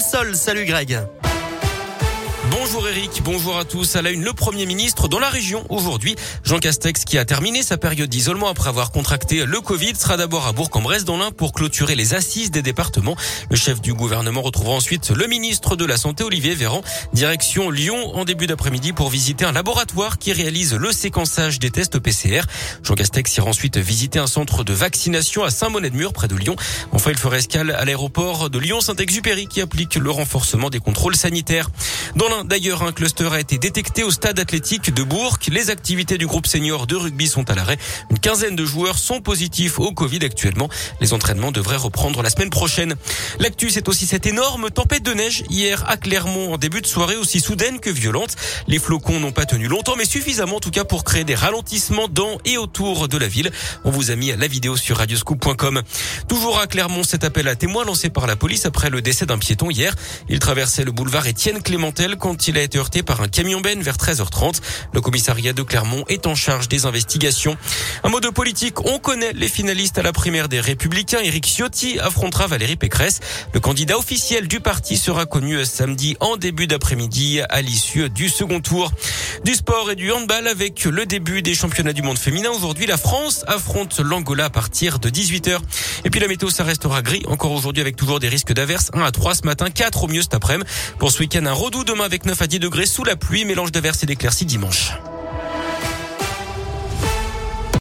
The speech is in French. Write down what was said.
Salut Greg. Bonjour Eric, bonjour à tous. À la une, le Premier ministre dans la région aujourd'hui. Jean Castex, qui a terminé sa période d'isolement après avoir contracté le Covid, sera d'abord à Bourg-en-Bresse dans l'Ain pour clôturer les assises des départements. Le chef du gouvernement retrouvera ensuite le ministre de la Santé, Olivier Véran, direction Lyon en début d'après-midi pour visiter un laboratoire qui réalise le séquençage des tests PCR. Jean Castex ira ensuite visiter un centre de vaccination à Saint-Bonnet-de-Mur près de Lyon. Enfin, il fera escale à l'aéroport de Lyon-Saint-Exupéry qui applique le renforcement des contrôles sanitaires. Dans D'ailleurs, un cluster a été détecté au stade athlétique de Bourg. Les activités du groupe senior de rugby sont à l'arrêt. Une quinzaine de joueurs sont positifs au Covid actuellement. Les entraînements devraient reprendre la semaine prochaine. L'actu, c'est aussi cette énorme tempête de neige hier à Clermont en début de soirée aussi soudaine que violente. Les flocons n'ont pas tenu longtemps, mais suffisamment en tout cas pour créer des ralentissements dans et autour de la ville. On vous a mis la vidéo sur radioscoop.com. Toujours à Clermont, cet appel à témoins lancé par la police après le décès d'un piéton hier. Il traversait le boulevard Étienne Clémentel quand il a été heurté par un camion ben vers 13h30. Le commissariat de Clermont est en charge des investigations. Un mot de politique, on connaît les finalistes à la primaire des Républicains. Éric Ciotti affrontera Valérie Pécresse. Le candidat officiel du parti sera connu samedi en début d'après-midi à l'issue du second tour. Du sport et du handball avec le début des championnats du monde féminin. Aujourd'hui, la France affronte l'Angola à partir de 18h. Et puis la météo, ça restera gris encore aujourd'hui avec toujours des risques d'averses. 1 à 3 ce matin, 4 au mieux cet après-midi. Pour ce week-end, un redout demain avec 9 à 10 degrés sous la pluie, mélange d'averses et d'éclaircies dimanche.